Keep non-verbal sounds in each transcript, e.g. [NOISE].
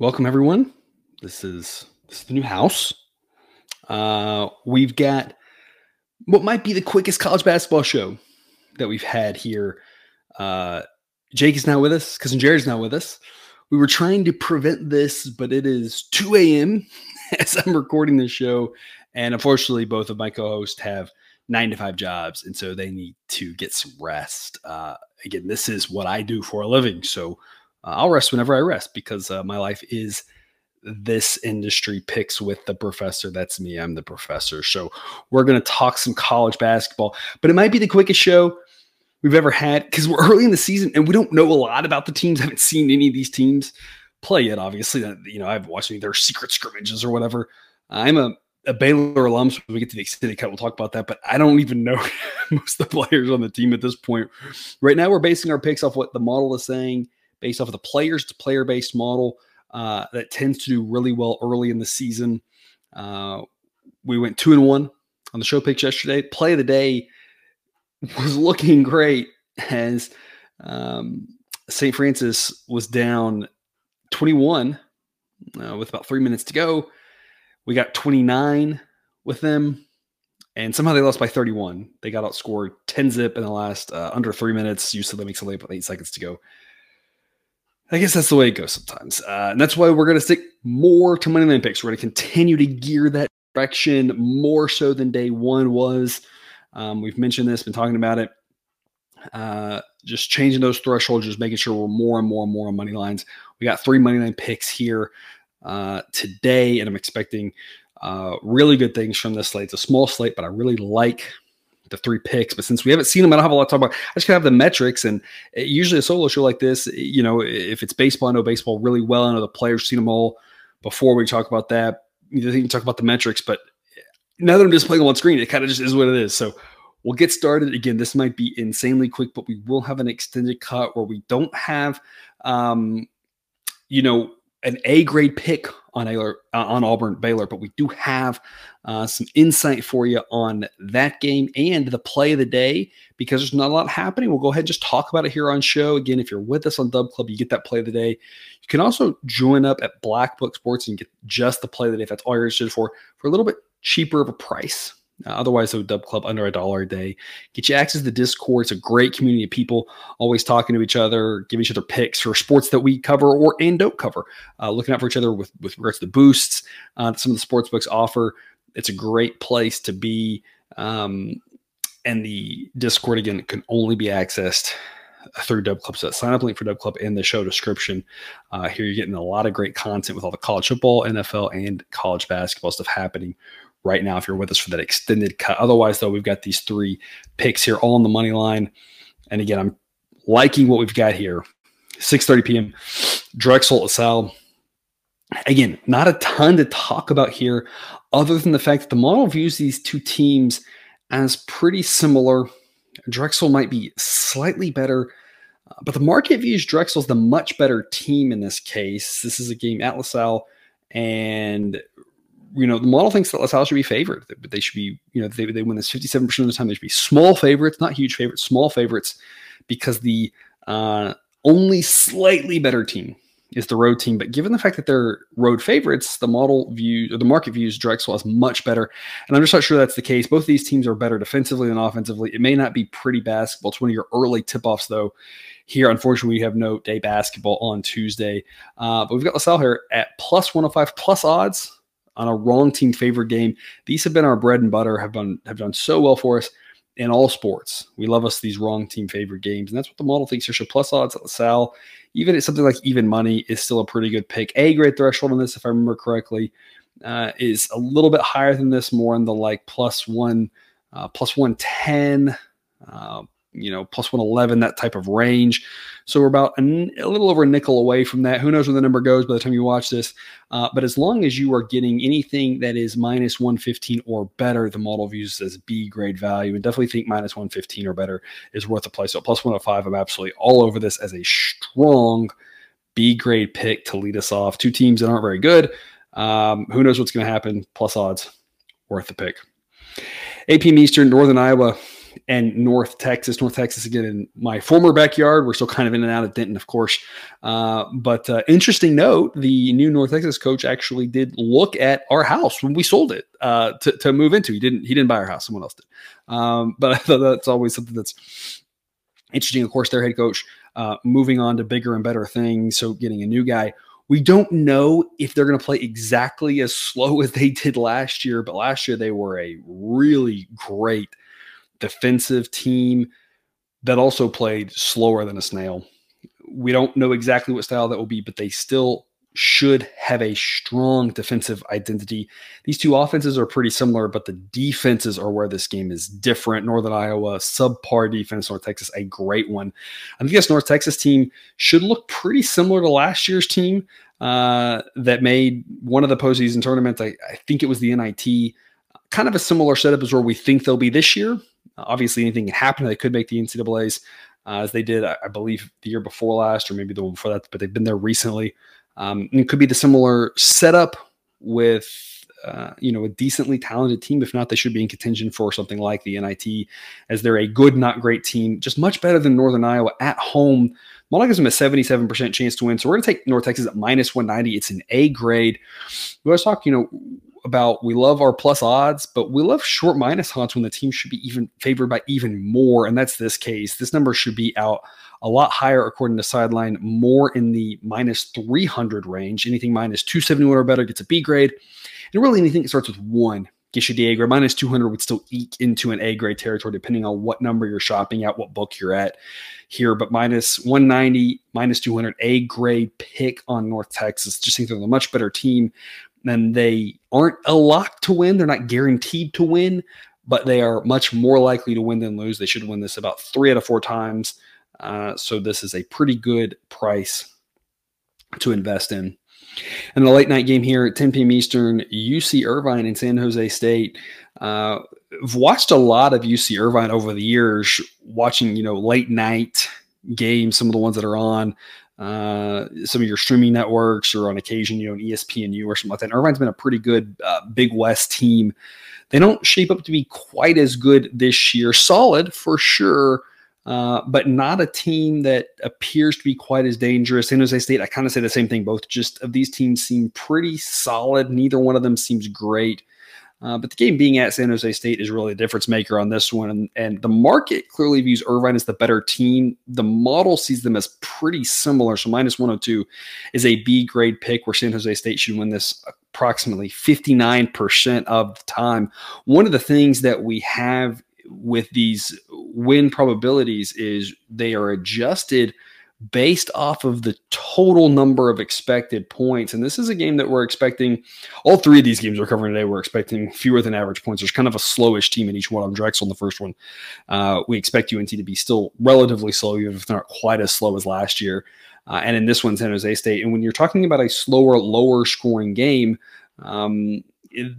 Welcome everyone. This is this is the new house. Uh, we've got what might be the quickest college basketball show that we've had here. Uh, Jake is now with us. Cousin Jared's not with us. We were trying to prevent this, but it is 2 a.m. [LAUGHS] as I'm recording this show, and unfortunately, both of my co-hosts have nine to five jobs, and so they need to get some rest. Uh, again, this is what I do for a living, so uh, I'll rest whenever I rest because uh, my life is this industry picks with the professor. That's me. I'm the professor. So we're going to talk some college basketball, but it might be the quickest show we've ever had because we're early in the season and we don't know a lot about the teams. I haven't seen any of these teams play yet. Obviously, you know, I've watched any of their secret scrimmages or whatever. I'm a, a Baylor alum, so when we get to the extended cut, we'll talk about that. But I don't even know [LAUGHS] most of the players on the team at this point. Right now, we're basing our picks off what the model is saying based off of the players to player based model uh, that tends to do really well early in the season. Uh, we went two and one on the show picks yesterday. Play of the day was [LAUGHS] looking great as um, St. Francis was down 21 uh, with about three minutes to go. We got 29 with them, and somehow they lost by 31. They got outscored 10 zip in the last uh, under three minutes. UCLA makes a late with eight seconds to go. I guess that's the way it goes sometimes. Uh, and that's why we're going to stick more to money line picks. We're going to continue to gear that direction more so than day one was. Um, we've mentioned this, been talking about it. Uh, just changing those thresholds, just making sure we're more and more and more on money lines. We got three money line picks here uh, today, and I'm expecting uh, really good things from this slate. It's a small slate, but I really like the three picks. But since we haven't seen them, I don't have a lot to talk about. I just have the metrics. And eh, usually a solo show like this, eh, you know, if it's baseball, I know baseball really well. I know the players, seen them all before we talk about that. You can talk about the metrics, but eh, now that I'm just playing on screen, it kind of just is what it is. So we'll get started. Again, this might be insanely quick, but we will have an extended cut where we don't have, um, you know, an A grade pick on Baylor, uh, on Auburn Baylor, but we do have uh, some insight for you on that game and the play of the day because there's not a lot happening. We'll go ahead and just talk about it here on show. Again, if you're with us on Dub Club, you get that play of the day. You can also join up at Black Book Sports and get just the play of the day if that's all you're interested for for a little bit cheaper of a price. Uh, otherwise, the Dub Club under a dollar a day. Get you access to the Discord. It's a great community of people always talking to each other, giving each other picks for sports that we cover or and don't cover. Uh, looking out for each other with with regards to the boosts uh, some of the sports books offer. It's a great place to be. Um, and the Discord again can only be accessed through Dub Club. So sign up link for Dub Club in the show description. Uh, here you're getting a lot of great content with all the college football, NFL, and college basketball stuff happening right now if you're with us for that extended cut. Otherwise, though, we've got these three picks here all on the money line. And again, I'm liking what we've got here. 6:30 p.m. Drexel La Salle. Again, not a ton to talk about here, other than the fact that the model views these two teams as pretty similar. Drexel might be slightly better, uh, but the market views Drexel's the much better team in this case. This is a game at La Salle, and you know, the model thinks that La Salle should be favored. But they should be, you know, they, they win this 57% of the time. They should be small favorites, not huge favorites, small favorites, because the uh, only slightly better team is the road team. But given the fact that they're road favorites, the model view or the market views Drexel as much better. And I'm just not sure that's the case. Both these teams are better defensively than offensively. It may not be pretty basketball. It's one of your early tip offs, though. Here, unfortunately, we have no day basketball on Tuesday. Uh, but we've got La Salle here at plus 105 plus odds on a wrong team favorite game. These have been our bread and butter, have done have done so well for us in all sports. We love us these wrong team favorite games, and that's what the model thinks here. So plus odds at La Salle, even at something like even money, is still a pretty good pick. A grade threshold on this, if I remember correctly, uh, is a little bit higher than this, more in the like plus one, uh, plus one ten, uh, you know, plus 111, that type of range. So we're about a, little over a nickel away from that. Who knows where the number goes by the time you watch this? Uh, but as long as you are getting anything that is minus 115 or better, the model views as B grade value and definitely think minus 115 or better is worth a play. So plus 105, I'm absolutely all over this as a strong B grade pick to lead us off. Two teams that aren't very good. Um, who knows what's going to happen? Plus odds, worth the pick. AP Eastern, Northern Iowa and North Texas. North Texas again in my former backyard. We're still kind of in and out of Denton, of course. Uh, but uh, interesting note: the new North Texas coach actually did look at our house when we sold it uh, to, to move into. He didn't. He didn't buy our house. Someone else did. Um, but [LAUGHS] I thought that's always something that's interesting. Of course, their head coach uh, moving on to bigger and better things. So getting a new guy. We don't know if they're going to play exactly as slow [LAUGHS] as they did last year, but last year they were a really great defensive team that also played slower than a snail. We don't know exactly what style that will be, but they still should have a strong defensive identity. These two offenses are pretty similar, but the defenses are where this game is different. Northern Iowa, subpar defense. North Texas, a great one. I think this North Texas team should look pretty similar to last year's team uh, that made one of the postseason tournaments. I, I think it was the NIT. Kind of a similar setup as where we think they'll be this year. Obviously, anything can happen. They could make the NCAA's uh, as they did, I, I, believe, the year before last, or maybe the one before that. But they've been there recently. Um, it could be the similar setup with uh, you know a decently talented team. If not, they should be in contention for something like the NIT, as they're a good, not great team, just much better than Northern Iowa at home. Gives them a 77% chance to win. So we're going to take North Texas at minus 190. It's an A grade. Let's talk, you know, about we love our plus odds, but we love short minus odds when the team should be even favored by even more. And that's this case. This number should be out a lot higher according to sideline, more in the minus 300 range. Anything minus 271 or better gets a B grade. And really anything that starts with one gets you grade. Minus 200 would still eke into an A grade territory depending on what number you're shopping at, what book you're at here. But minus 190, minus 200, A grade pick on North Texas. Just think they're a much better team and they aren't a lock to win. They're not guaranteed to win, but they are much more likely to win than lose. They should win this about three out of four times. Uh, so this is a pretty good price to invest in. And the late night game here at 10 p.m. Eastern, UC Irvine and San Jose State. Uh, I've watched a lot of UC Irvine over the years, watching you know late night games, some of the ones that are on uh, some of your streaming networks or on occasion, you know, an ESPNU or something like that. Irvine's been a pretty good uh, Big West team. They don't shape up to be quite as good this year. Solid for sure, uh, but not a team that appears to be quite as dangerous. San Jose State, I kind of say the same thing. Both just of these teams seem pretty solid. Neither one of them seems great. Uh, but the game being at San Jose State is really a difference maker on this one. And, and, the market clearly views Irvine as the better team. The model sees them as pretty similar. So minus 102 is a B grade pick where San Jose State should win this approximately 59% of the time. One of the things that we have with these win probabilities is they are adjusted – based off of the total number of expected points. And this is a game that we're expecting. All three of these games we're covering today, we're expecting fewer than average points. There's kind of a slowish team in each one. I'm Drexel in the first one. Uh, we expect UNT to be still relatively slow, even if not quite as slow as last year. Uh, and in this one, San Jose State. And when you're talking about a slower, lower scoring game, um,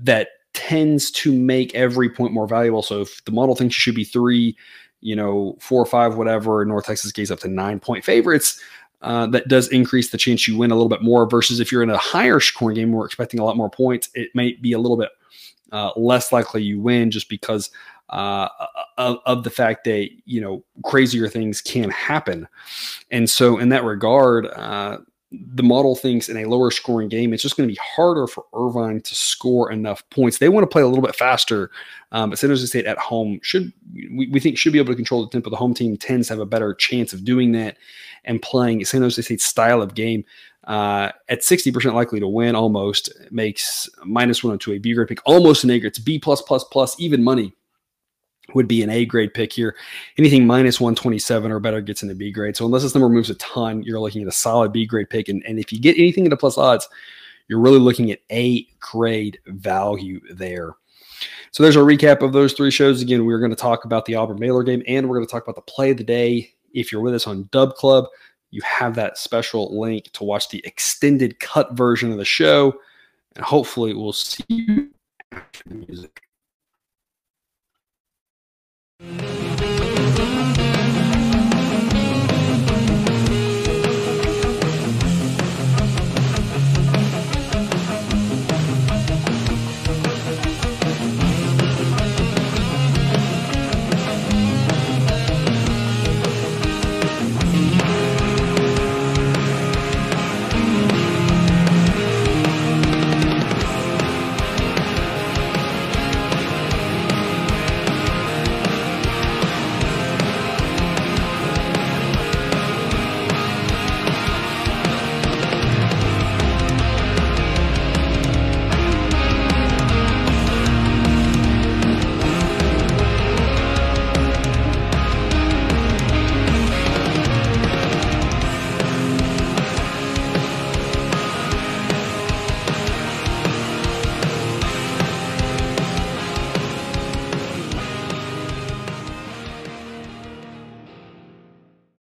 that tends to make every point more valuable. So if the model thinks you should be three, you know, four or five, whatever. North Texas gains up to nine point favorites. Uh, that does increase the chance you win a little bit more. Versus if you're in a higher scoring game, we're expecting a lot more points. It may be a little bit uh, less likely you win just because uh, of, of, the fact that you know crazier things can happen. And so, in that regard, uh, the model thinks in a lower scoring game, it's just going to be harder for Irvine to score enough points. They want to play a little bit faster, um, but San Jose State at home should we, we think should be able to control the tempo. The home team tends to have a better chance of doing that and playing San Jose State's style of game. Uh, at 60% likely to win, almost makes minus one to a B grade pick, almost an A grade. It's B plus plus plus even money would be an A grade pick here. Anything minus 127 or better gets in the B grade. So unless this number moves a ton, you're looking at a solid B grade pick. And, and if you get anything into plus odds, you're really looking at A grade value there. So there's a recap of those three shows. Again, we're going to talk about the Auburn Baylor game and we're going to talk about the play of the day. If you're with us on Dub Club, you have that special link to watch the extended cut version of the show. And hopefully we'll see you after the music. Thank you.